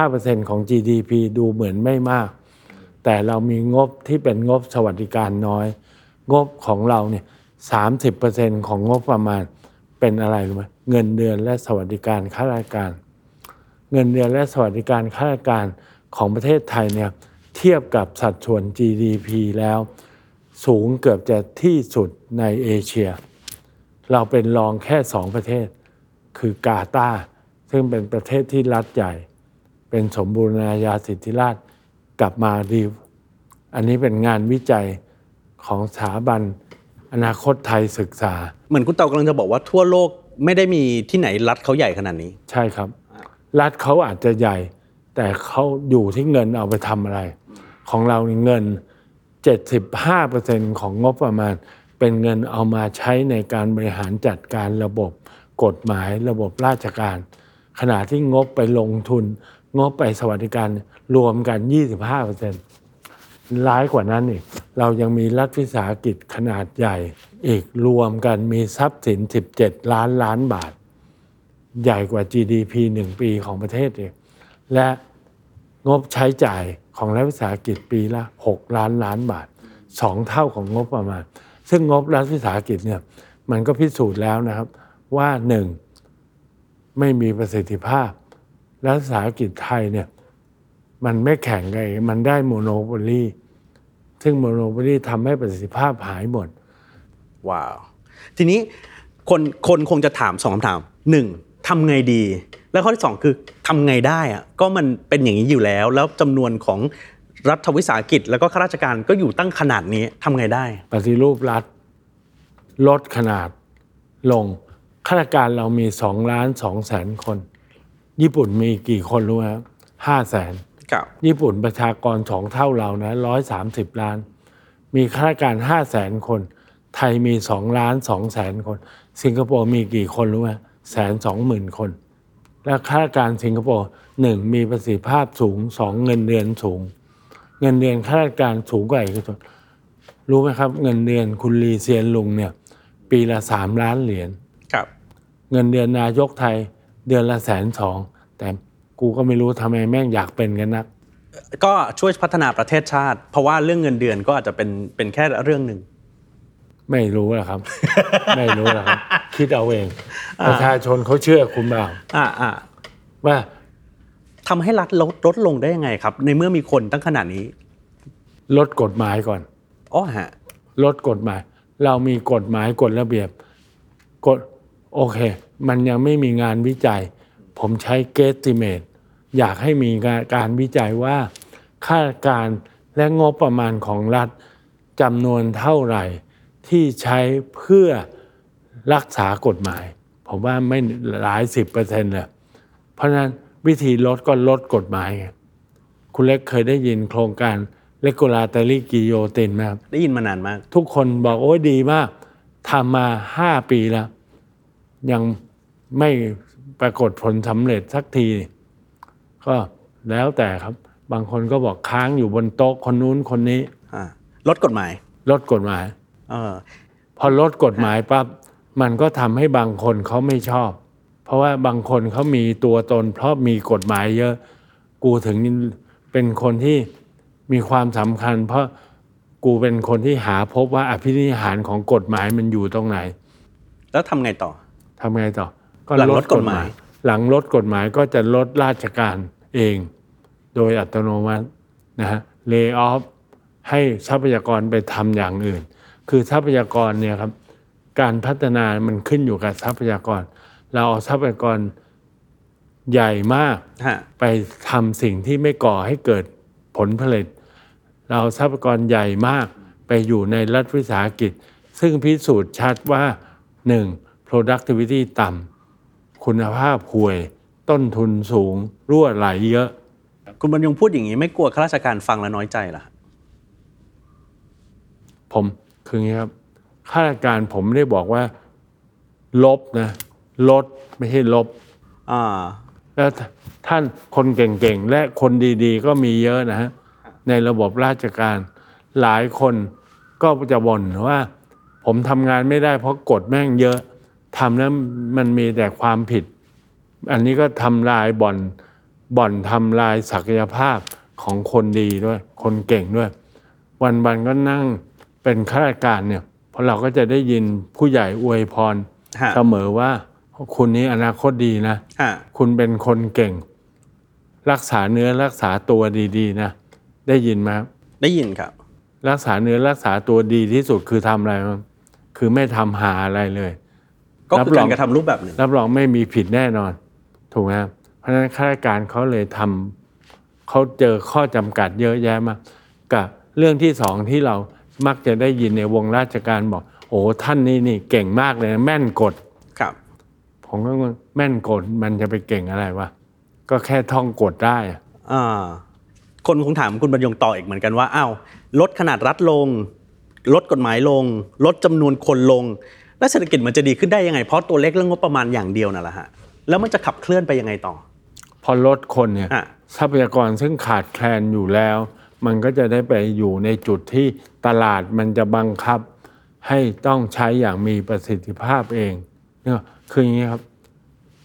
25%ของ GDP ดูเหมือนไม่มาก แต่เรามีงบที่เป็นงบสวัสดิการน้อย งบของเราเนี่ย30%ของงบประมาณเป็นอะไรรู้ไหมเงินเดือนและสวัสดิการข้าราชการ เงินเดือนและสวัสดิการข้าราชการของประเทศไทยเนี่ยเทียบกับสัดส่วน GDP แล้ว สูงเกือบจะที่สุดในเอเชีย เราเป็นรองแค่สองประเทศ คือกาตาร์ซึ่งเป็นประเทศที่รัฐใหญ่ เป็นสมบูรณาญาสิทธิราชย์กับมาดีฟอันนี้เป็นงานวิจัยของสถาบันอนาคตไทยศึกษา เหมือนคุณเตากำลังจะบอกว่าทั่วโลกไม่ได้มีที่ไหนรัฐเขาใหญ่ขนาดนี้ ใช่ครับ รัฐเขาอาจจะใหญ่ แต่เขาอยู่ที่เงินเอาไปทำอะไร ของเราเงิน 75%ของงบประมาณ เป็นเงินเอามาใช้ในการบริหารจัดการระบบกฎหมายระบบราชการ ขณะที่งบไปลงทุน งบไปสวัสดิการรวมกัน 25%ร้ายกว่านั้นอีก เรายังมีรัฐวิสาหกิจขนาดใหญ่ อีกรวมกันมีทรัพย์สิน 17 ล้านล้านบาท ใหญ่กว่า GDP หนึ่งปีของประเทศเองและงบใช้จ่ายของรัฐวิสาหกิจปีละ 6 ล้านล้านบาทสองเท่าของงบประมาณ ซึ่งงบรัฐวิสาหกิจเนี่ยมันก็พิสูจน์แล้วนะครับว่าหนึ่งไม่มีประสิทธิภาพ รัฐวิสาหกิจไทยเนี่ยมันไม่แข่งกันมันได้ monopoly ซึ่ง monopolyทำให้ประสิทธิภาพหายหมด ว้าว ทีนี้คนคนคงจะถามสองคำถามหนึ่ง ทำไงดี แล้วข้อที่สองคือทำไงได้อะก็มันเป็นอย่างนี้อยู่แล้ว แล้วจำนวนของรัฐวิสาหกิจ แล้วก็ข้าราชการก็อยู่ตั้งขนาดนี้ทำไงได้ ปฏิรูปรัฐลดขนาดลงข้าราชการเรามีสองล้านสองแสนคน ญี่ปุ่นมีกี่คนรู้ไหมห้าแสนครับญี่ปุ่นประชากรสองเท่าเรานะร้อยสามสิบล้าน มีข้าราชการห้าแสนคน ไทยมีสองล้านสองแสนคน สิงคโปร์มีกี่คนรู้ไหม แสนสองหมื่นคน และข้าราชการสิงคโปร์หนึ่งมีประสิทธิภาพสูงสองเงินเดือนสูง เงินเดือนข้าราชการสูงกว่าเอกชนรู้ไหมครับ เงินเดือนคุณลีเซียนลุงเนี่ย ปีละสามล้านเหรียญครับ เงินเดือนนายกไทยเดือนละแสนสองแต่กูก็ไม่รู้ทำไมแม่งอยากเป็นกันนัก ก็ช่วยพัฒนาประเทศชาติ เพราะว่าเรื่องเงินเดือนก็อาจจะเป็นเป็นแค่เรื่องหนึ่งไม่รู้หรอกครับ ไม่รู้หรอกครับ คิดเอาเอง ประชาชนเขาเชื่อคุณเปล่าอ่าอ่าว่าทำให้รัฐลดลดลงได้ยังไงครับ ในเมื่อมีคนตั้งขนาดนี้ ลดกฎหมายก่อนอ๋อฮะลดกฎหมาย เรามีกฎหมายกฎระเบียบกฎโอเค มันยังไม่มีงานวิจัย ผมใช้เกติเมตอยากให้มีการการวิจัยว่า ค่าราชการและงบประมาณของรัฐจำนวนเท่าไหร่ ที่ใช้เพื่อ รักษากฎหมาย ผมว่าไม่หลายสิบเปอร์เซ็นต์เลยเพราะฉะนั้นวิธีลดก็ลดกฎหมายไงคุณเล็กเคยได้ยินโครงการเลกูลาตารีกิโยตินไหมครับได้ยินมานานมาก ทุกคนบอกโอ้ยดีมากทำมาห้าปีแล้ว ยังไม่ปรากฏผลสำเร็จสักที ก็แล้วแต่ครับ บางคนก็บอกค้างอยู่บนโต๊ะคนนู้นคนนี้อ่าลดกฎหมาย ลดกฎหมายเออพอลดกฎหมายปั๊บ มันก็ทำให้บางคนเขาไม่ชอบ เพราะว่าบางคนเขามีตัวตน เพราะมีกฎหมายเยอะ กูถึงเป็นคนที่มีความสำคัญ เพราะกูเป็นคนที่หาพบว่าอภินิหารของกฎหมายมันอยู่ตรงไหน แล้วทำไงต่อทำไงต่อหลังลดกฎหมาย หลังลดกฎหมายก็จะลดราชการเอง โดยอัตโนมัตินะฮะเล y off ให้ทรัพยากรไปทำอย่างอื่น คือทรัพยากรเนี่ยครับ การพัฒนามันขึ้นอยู่กับทรัพยากร เราเอาทรัพยากรใหญ่มากฮะไปทำสิ่งที่ไม่ก่อให้เกิดผลผลิต เราเอาทรัพยากรใหญ่มาก ไปอยู่ในรัฐวิสาหกิจ ซึ่งพิสูจน์ชัดว่า 1. productivity ต่ำคุณภาพห่วย ต้นทุนสูง รั่วไหลเยอะ คุณบรรยงพูดอย่างนี้ไม่กลัวข้าราชการฟังแล้วน้อยใจเหรอผมคืออย่างนี้ครับ ข้าราชการผมไม่ได้บอกว่า ลบนะลดไม่ใช่ลบอ่าแล้วท่านคนเก่งๆ และคนดีๆ ก็มีเยอะนะฮะในระบบราชการ หลายคนก็จะบ่นว่า ผมทำงานไม่ได้เพราะกฎแม่งเยอะทำแล้วมันมีแต่ความผิด อันนี้ก็ทำลายบ่อนบ่อนทำลายศักยภาพของคนดีด้วย คนเก่งด้วย วันๆก็นั่งเป็นข้าราชการเนี่ย เพราะเราก็จะได้ยินผู้ใหญ่อวยพรฮะเสมอว่าคุณนี้อนาคตดีนะฮะคุณเป็นคนเก่ง รักษาเนื้อรักษาตัวดีๆนะได้ยินไหมครับได้ยินครับ รักษาเนื้อรักษาตัวดีที่สุดคือทำอะไรบ้างคือไม่ทำหาอะไรเลย ก็คือรับรกาองรกระทำรูปแบบหนึ่งรับรองไม่มีผิดแน่นอน ถูกไหมครับเพราะฉะนั้นข้าราชการเขาเลยทำเขาเจอข้อจำกัดเยอะแยะมากกับเรื่องที่สองที่เรา มักจะได้ยินในวงราชการบอก โอ้ท่านนี่นี่เก่งมากเลยนะแม่นกฎครับ ผมก็งงแม่นกฎมันจะไปเก่งอะไรวะก็แค่ท่องกฎได้อะอ่าคนคงถามคุณบรรยงต่ออีกเหมือนกันว่าอ้าวลดขนาดรัฐลง ลดกฎหมายลง ลดจำนวนคนลง แล้วเศรษฐกิจมันจะดีขึ้นได้ยังไงเพราะตัวเลขเรื่องงบประมาณอย่างเดียวนั่นแหละฮะแล้วมันจะขับเคลื่อนไปยังไงต่อ พอลดคนเนี่ยอะทรัพยากรซึ่งขาดแคลนอยู่แล้ว มันก็จะได้ไปอยู่ในจุดที่ตลาดมันจะบังคับ ให้ต้องใช้อย่างมีประสิทธิภาพเองเนี่ยคืออย่างนี้ครับ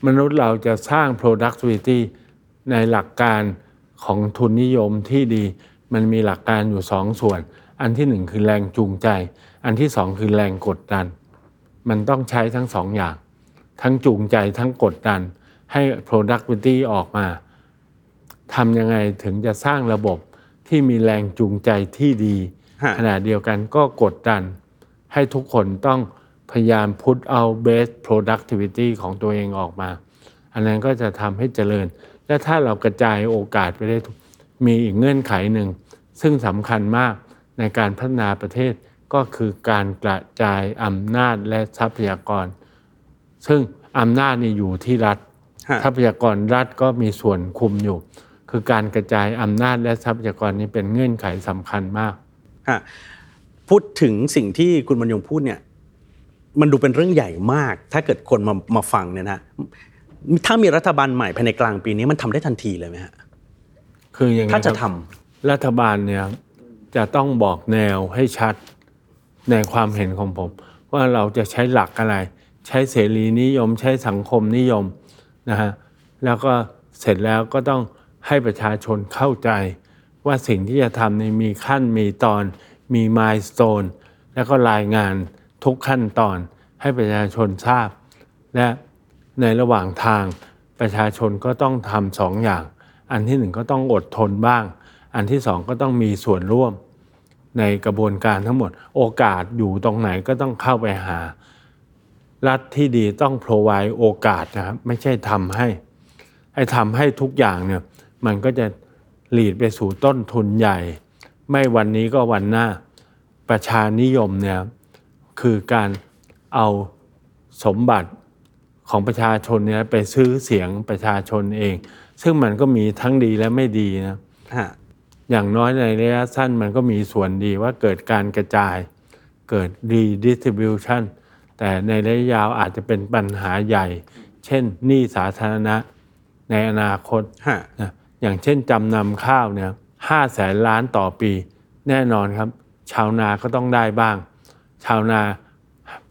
มนุษย์เราจะสร้าง productivity ในหลักการของทุนนิยมที่ดี มันมีหลักการอยู่สองส่วน อันที่หนึ่งคือแรงจูงใจ อันที่สองคือแรงกดดัน มันต้องใช้ทั้งสองอย่าง ทั้งจูงใจทั้งกดดันให้ productivity ออกมาทำยังไงถึงจะสร้างระบบ ที่มีแรงจูงใจที่ดี ฮะ ขณะเดียวกันก็กดดัน ให้ทุกคนต้องพยายามพุทเอา best productivity ของตัวเองออกมา อันนั้นก็จะทำให้เจริญ และถ้าเรากระจายโอกาสไปได้ทุกมีอีกเงื่อนไขหนึ่ง ซึ่งสำคัญมากในการพัฒนาประเทศก็คือการกระจายอำนาจและทรัพยากร ซึ่งอำนาจนี่อยู่ที่รัฐ ฮะ ทรัพยากรรัฐก็มีส่วนคุมอยู่ คือการกระจายอำนาจและทรัพยากรนี้เป็นเงื่อนไขสำคัญมากฮะพูดถึงสิ่งที่คุณบรรยงพูดเนี่ย มันดูเป็นเรื่องใหญ่มาก ถ้าเกิดคนมามาฟังเนี่ยนะถ้ามีรัฐบาลใหม่ภายในกลางปีนี้มันทำได้ทันทีเลยไหมฮะคืออย่างไงถ้าจะครับทำรัฐบาลเนี่ยจะต้องบอกแนวให้ชัดในความเห็นของผม ว่าเราจะใช้หลักอะไร ใช้เสรีนิยม ใช้สังคมนิยมนะฮะแล้วก็เสร็จแล้วก็ต้อง ให้ประชาชนเข้าใจ ว่าสิ่งที่จะทำในมีขั้นมีตอน มีมายส o ต e แล้วก็รายงานทุกขั้นตอนให้ประชาชนทราบ และในระหว่างทางประชาชนก็ต้องทำสองอย่าง อันที่หนึ่งก็ต้องอดทนบ้าง อันที่สองก็ต้องมีส่วนร่วม ในกระบวนการทั้งหมด โอกาสอยู่ตรงไหนก็ต้องเข้าไปหา รัฐที่ดีต้อง provide โอกาสนะครับ ไม่ใช่ทำให้ไอ้ทำให้ทุกอย่างเนี่ย มันก็จะหลีดไปสู่ต้นทุนใหญ่ ไม่วันนี้ก็วันหน้า ประชานิยมเนี่ยคือการเอาสมบัติของประชาชนเนี่ยไปซื้อเสียงประชาชนเอง ซึ่งมันก็มีทั้งดีและไม่ดีนะฮะอย่างน้อยในระยะสั้นมันก็มีส่วนดีว่าเกิดการกระจายเกิด redistribution แต่ในระยะยาวอาจจะเป็นปัญหาใหญ่ เช่นหนี้สาธารณะในอนาคตฮะนะ อย่างเช่นจำนำข้าวเนี่ยห้าแสนล้านต่อปี แน่นอนครับ ชาวนาก็ต้องได้บ้าง ชาวนา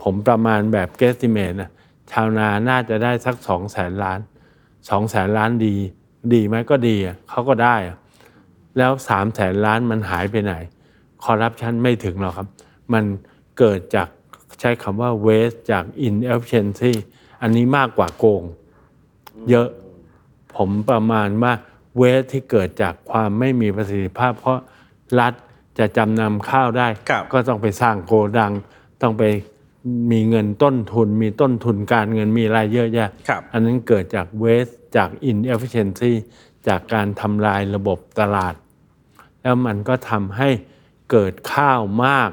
ผมประมาณแบบเกสติเมตนะชาวนาน่าจะได้สักสองแสนล้านสองแสนล้านดี ดีไหมก็ดีเขาก็ได้ แล้วสามแสนล้านมันหายไปไหน คอร์รัปชันไม่ถึงหรอกครับ มันเกิดจากใช้คำว่า waste จาก inefficiency อันนี้มากกว่าโกง เยอะผมประมาณว่า เวทที่เกิดจากความไม่มีประสิทธิภาพ เพราะรัฐจะจำนำข้าวได้ครับก็ต้องไปสร้างโกดัง ต้องไปมีเงินต้นทุน มีต้นทุนการเงินมีอะไรเยอะแยะครับอันนั้นเกิดจากเวสจาก inefficiency จากการทำลายระบบตลาด แล้วมันก็ทำให้เกิดข้าวมาก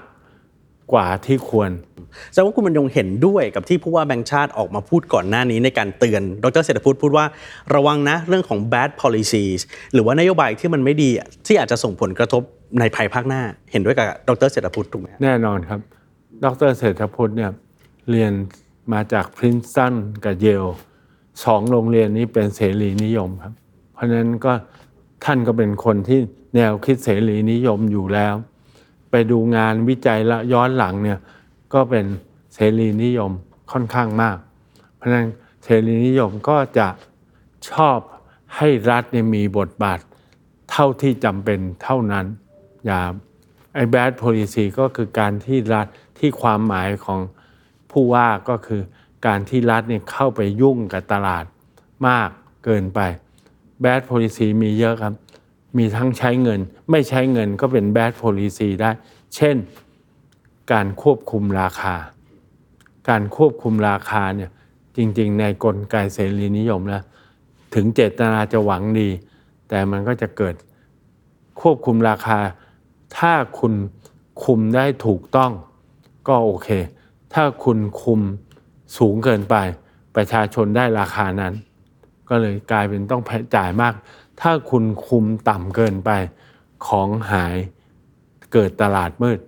กว่าที่ควร แสดงว่าคุณบรรยงเห็นด้วยกับที่ผู้ว่าแบงค์ชาติออกมาพูดก่อนหน้านี้ในการเตือน ดรเศรษฐพุทธพูดว่าระวังนะเรื่องของ bad policies หรือว่านโยบายที่มันไม่ดีที่อาจจะส่งผลกระทบในภายภาคหน้า เห็นด้วยกับดรเศรษฐพุทธถูกไหมแน่นอนครับ ดรเศรษฐพุทธเนี่ยเรียนมาจากพรินสตันกับเยลสองโรงเรียนนี้เป็นเสรีนิยมครับ เพราะฉะนั้นก็ท่านก็เป็นคนที่แนวคิดเสรีนิยมอยู่แล้ว ไปดูงานวิจัยละย้อนหลังเนี่ย ก็เป็นเสรีนิยมค่อนข้างมาก เพราะฉะนั้นเสรีนิยมก็จะชอบให้รัฐเนี่ยมีบทบาทเท่าที่จำเป็นเท่านั้น อย่าไอ้ bad policy ก็คือการที่รัฐที่ความหมายของผู้ว่าก็คือการที่รัฐเนี่ยเข้าไปยุ่งกับตลาดมากเกินไป bad policy มีเยอะครับ มีทั้งใช้เงิน ไม่ใช้เงินก็เป็น bad policy ได้ เช่น การควบคุมราคา การควบคุมราคาเนี่ยจริงๆ ในกลไกเสรีนิยมแล้วถึงเจตนาจะหวังดี แต่มันก็จะเกิดควบคุมราคา ถ้าคุณคุมได้ถูกต้องก็โอเค ถ้าคุณคุมสูงเกินไป ประชาชนได้ราคานั้น ก็เลยกลายเป็นต้องจ่ายมาก ถ้าคุณคุมต่ำเกินไปของหายเกิดตลาดมืด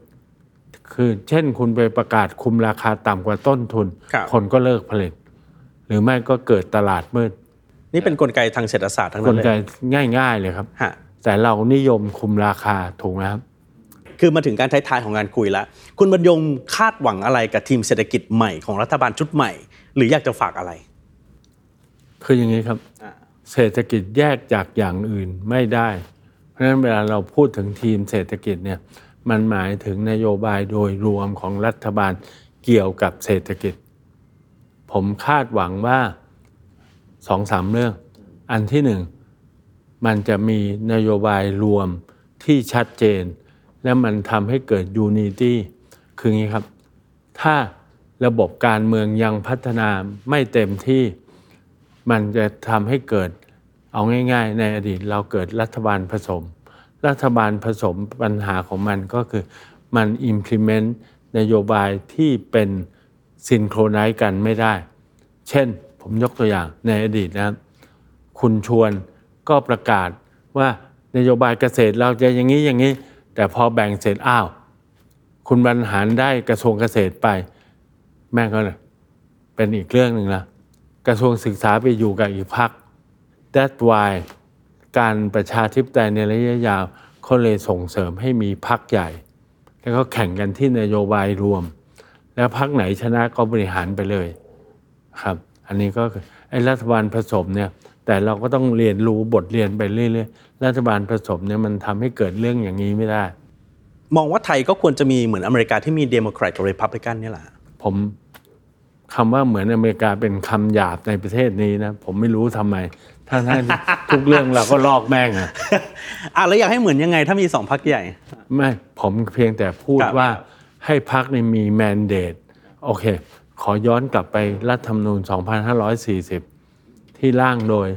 คือเช่นคุณไปประกาศคุมราคาต่ำกว่าต้นทุนครับคนก็เลิกผลิต หรือไม่ก็เกิดตลาดมืด นี่เป็นกลไกทางเศรษฐศาสตร์ทั้งกนั้นลเลยไกง่ายๆเลยครับฮะแต่เรานิยมคุมราคาถูกไหมครับ คือมาถึงการท้ายๆของงานคุยแล้วคุณบรรยงคาดหวังอะไรกับทีมเศรษฐกิจใหม่ของรัฐบาลชุดใหม่ หรืออยากจะฝากอะไร คืออย่างนี้ครับอ่าเศรษฐกิจแยกจากอย่างอื่นไม่ได้ เพราะฉะนั้นเวลาเราพูดถึงทีมเศรษฐกิจเนี่ย มันหมายถึงนโยบายโดยรวมของรัฐบาลเกี่ยวกับเศรษฐกิจ ผมคาดหวังว่าสองสามเรื่อง อันที่หนึ่งมันจะมีนโยบายรวมที่ชัดเจน แล้วมันทำให้เกิด unity คืออย่างนี้ครับ ถ้าระบบการเมืองยังพัฒนาไม่เต็มที่ มันจะทำให้เกิดเอาง่าย ๆ ในอดีตเราเกิดรัฐบาลผสม รัฐบาลผสมปัญหาของมันก็คือมัน implement นโยบายที่เป็นซินโครไนซ์กันไม่ได้ เช่นผมยกตัวอย่างในอดีตนะครับคุณชวนก็ประกาศว่านโยบายเกษตรเราจะอย่างนี้อย่างนี้ แต่พอแบ่งเสร็จอ้าว คุณบรรหารได้กระทรวงเกษตรไป แม่ก็เลยเป็นอีกเรื่องหนึ่งละกระทรวงศึกษาไปอยู่กับอีกพรรค That's why การประชาธิปไตยในระยะยาวเขาเลยส่งเสริมให้มีพรรคใหญ่ แล้วก็แข่งกันที่นโยบายรวม แล้วพรรคไหนชนะก็บริหารไปเลยครับ อันนี้ก็คือไอ้รัฐบาลผสมเนี่ยแต่เราก็ต้องเรียนรู้บทเรียนไปเรื่อยๆรัฐบาลผสมเนี่ยมันทำให้เกิดเรื่องอย่างนี้ไม่ได้ มองว่าไทยก็ควรจะมีเหมือนอเมริกาที่มีเดโมแครตกับรีพับลิกันเนี่ยแหละผมคำว่าเหมือนอเมริกาเป็นคำหยาบในประเทศนี้นะ ผมไม่รู้ทำไม ทั้งๆที่ทุกเรื่องเราก็ลอกแม่งอะอะแล้วอยากให้เหมือนยังไง ถ้ามีสองพักใหญ่ ไม่ผมเพียงแต่พูดครับ ว่าให้พักในมีแมนเดตโอเค ขอย้อนกลับไปรัฐธรรมนูญ 2540 ที่ร่างโดย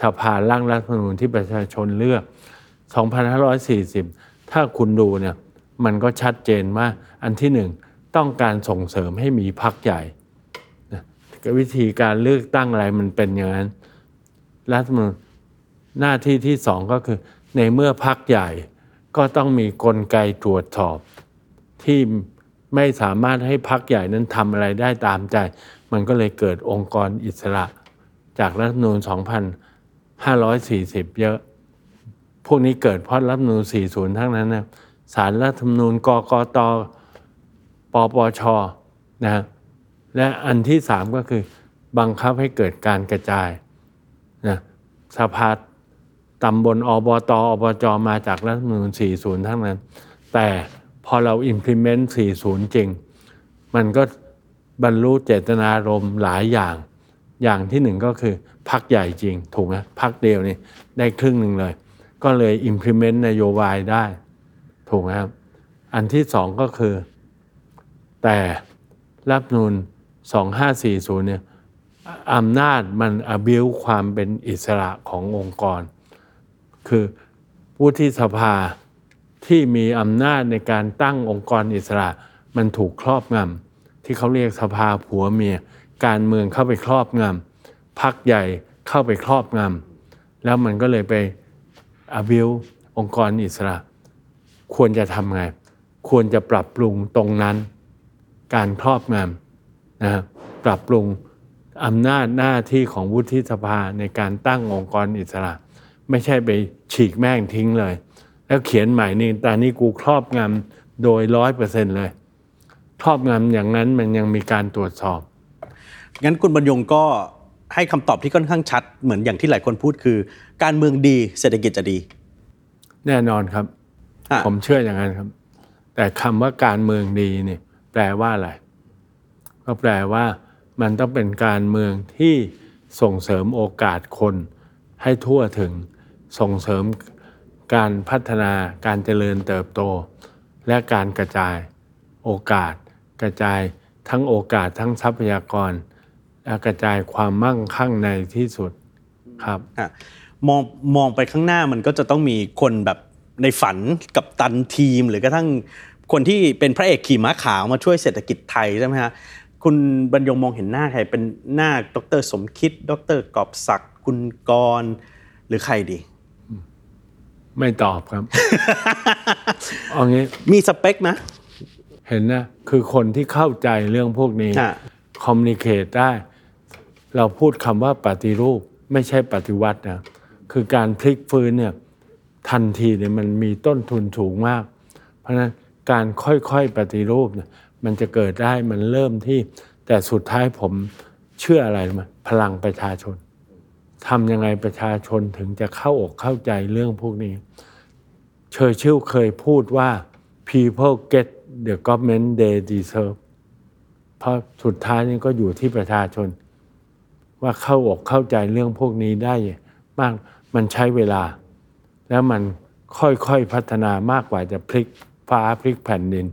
สภาร่างรัฐธรรมนูญที่ประชาชนเลือก 2540 ถ้าคุณดูเนี่ยมันก็ชัดเจนว่าอันที่หนึ่งต้องการส่งเสริมให้มีพักใหญ่นะวิธีการเลือกตั้งอะไรมันเป็นอย่างนั้น รัฐมนูญหน้าที่ที่สองก็คือ ในเมื่อพักใหญ่ก็ต้องมีกลไกตรวจสอบ ที่ไม่สามารถให้พักใหญ่นั้นทำอะไรได้ตามใจ มันก็เลยเกิดองค์กรอิสระ จากรัฐมนูญ2540 เยอะ พวกนี้เกิดเพราะรัฐมนูญ40 ทั้งนั้นนะสารรัฐธรรมนูญกกตปปชนะฮะและอันที่สามก็คือบังคับให้เกิดการกระจาย นะสภาตำบลอบตอบจมาจากรัฐธรรมนูญ40 ทั้งนั้น แต่พอเรา implement 40 จริง มันก็บรรลุเจตนารมณ์หลายอย่าง อย่างที่หนึ่งก็คือพักใหญ่จริง ถูกไหมพักเดียวนี่ได้ครึ่งหนึ่งเลย ก็เลย implement นโยบายได้ ถูกไหมครับ อันที่สองก็คือ แต่รัฐมนูล2540 เนี่ย อำนาจมันอบิวความเป็นอิสระขององค์กร คือวุฒิสภาที่มีอำนาจในการตั้งองค์กรอิสระ มันถูกครอบงำที่เขาเรียกสภาผัวเมีย การเมืองเข้าไปครอบงำพักใหญ่เข้าไปครอบงำแล้วมันก็เลยไปอบิวองค์กรอิสระ ควรจะทำไง ควรจะปรับปรุงตรงนั้น การครอบงำนะครับปรับปรุง อำนาจหน้าที่ของวุฒิสภาในการตั้งองค์กรอิสระ ไม่ใช่ไปฉีกแม่งทิ้งเลย แล้วเขียนใหม่นี่ตอนนี้กูครอบงำโดยร้อยเปอร์เซ็นต์เลยครอบงำอย่างนั้นมันยังมีการตรวจสอบ งั้นคุณบรรยงก็ให้คำตอบที่ค่อนข้างชัด เหมือนอย่างที่หลายคนพูดคือ การเมืองดีเศรษฐกิจจะดี แน่นอนครับอะผมเชื่ออย่างนั้นครับ แต่คำว่าการเมืองดีเนี่ยแปลว่าอะไรก็แปลว่า มันต้องเป็นการเมืองที่ส่งเสริมโอกาสคนให้ทั่วถึง ส่งเสริมการพัฒนาการเจริญเติบโต และการกระจายโอกาส กระจายทั้งโอกาสทั้งทรัพยากร และกระจายความมั่งคั่งในที่สุดครับอะมองมองไปข้างหน้ามันก็จะต้องมีคนแบบในฝันกับตันทีม หรือกระทั่งคนที่เป็นพระเอกขี่ม้าขาวมาช่วยเศรษฐกิจไทยใช่ไหมฮะ คุณบรรยงมองเห็นหน้าใครเป็นหน้าดรสมคิด ดรกอบศักดิ์คุณกรณ์หรือใครดี ไม่ตอบครับ เอางี้มีสเปคไหมเห็นนะคือคนที่เข้าใจเรื่องพวกนี้อะคอมมิ n ิเคตได้ เราพูดคำว่าปฏิรูปไม่ใช่ปฏิวัตินะคือการพลิกฟื้นเนี่ยทันทีเนี่ยมันมีต้นทุนสูงมาก เพราะฉะนั้นการค่อยๆปฏิรูปเนี่ย มันจะเกิดได้มันเริ่มที่ แต่สุดท้ายผมเชื่ออะไรมาพลังประชาชนทำยังไงประชาชนถึงจะเข้าอกเข้าใจเรื่องพวกนี้ เชอร์ชิลเคยพูดว่า people get the government they deserve เพราะสุดท้ายนี่ก็อยู่ที่ประชาชน ว่าเข้าอกเข้าใจเรื่องพวกนี้ได้มากมันใช้เวลา แล้วมันค่อยๆพัฒนามากกว่าจะพลิกฟ้าพลิกแผ่นดิน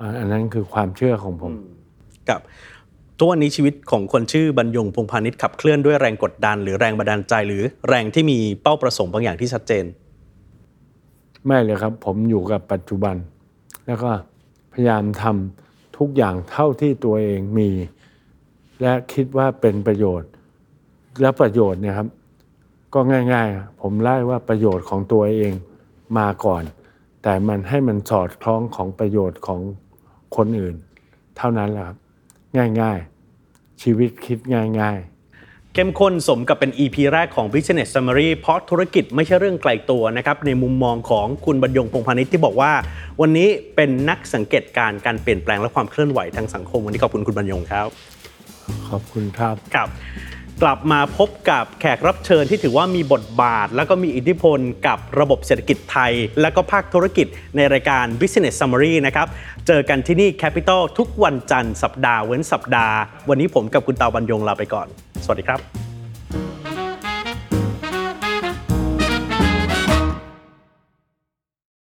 อ่าอันนั้นคือความเชื่อของผมกับทุกวันนี้ชีวิตของคนชื่อบรรยงพงพาณิชย์ขับเคลื่อนด้วยแรงกดดัน หรือแรงบันดาลใจ หรือแรงที่มีเป้าประสงค์บางอย่างที่ชัดเจน ไม่เลยครับ ผมอยู่กับปัจจุบัน แล้วก็พยายามทำทุกอย่างเท่าที่ตัวเองมี และคิดว่าเป็นประโยชน์ และประโยชน์เนี่ยครับ ก็ง่าย ๆ ผมไล่ว่าประโยชน์ของตัวเองมาก่อน แต่มันให้มันสอดคล้องของประโยชน์ของ คนอื่น เท่านั้นแหละครับ ง่ายๆ ชีวิตคิดง่าย ๆเข้มข้นสมกับเป็น EP แรกของ Business Summary เพราะธุรกิจไม่ใช่เรื่องไกลตัวนะครับ ในมุมมองของคุณบรรยงพงพาณิชย์ที่บอกว่า วันนี้เป็นนักสังเกตการณ์การเปลี่ยนแปลงและความเคลื่อนไหวทางสังคม วันนี้ขอบคุณคุณบรรยงครับ ขอบคุณครับครับ กลับมาพบกับแขกรับเชิญที่ถือว่ามีบทบาท และก็มีอิทธิพลกับระบบเศรษฐกิจไทย และก็ภาคธุรกิจในรายการ Business Summary นะครับ เจอกันที่นี่ Capital ทุกวันจันทร์สัปดาห์เว้นสัปดาห์ วันนี้ผมกับคุณตาบันยงลาไปก่อน สวัสดีครับ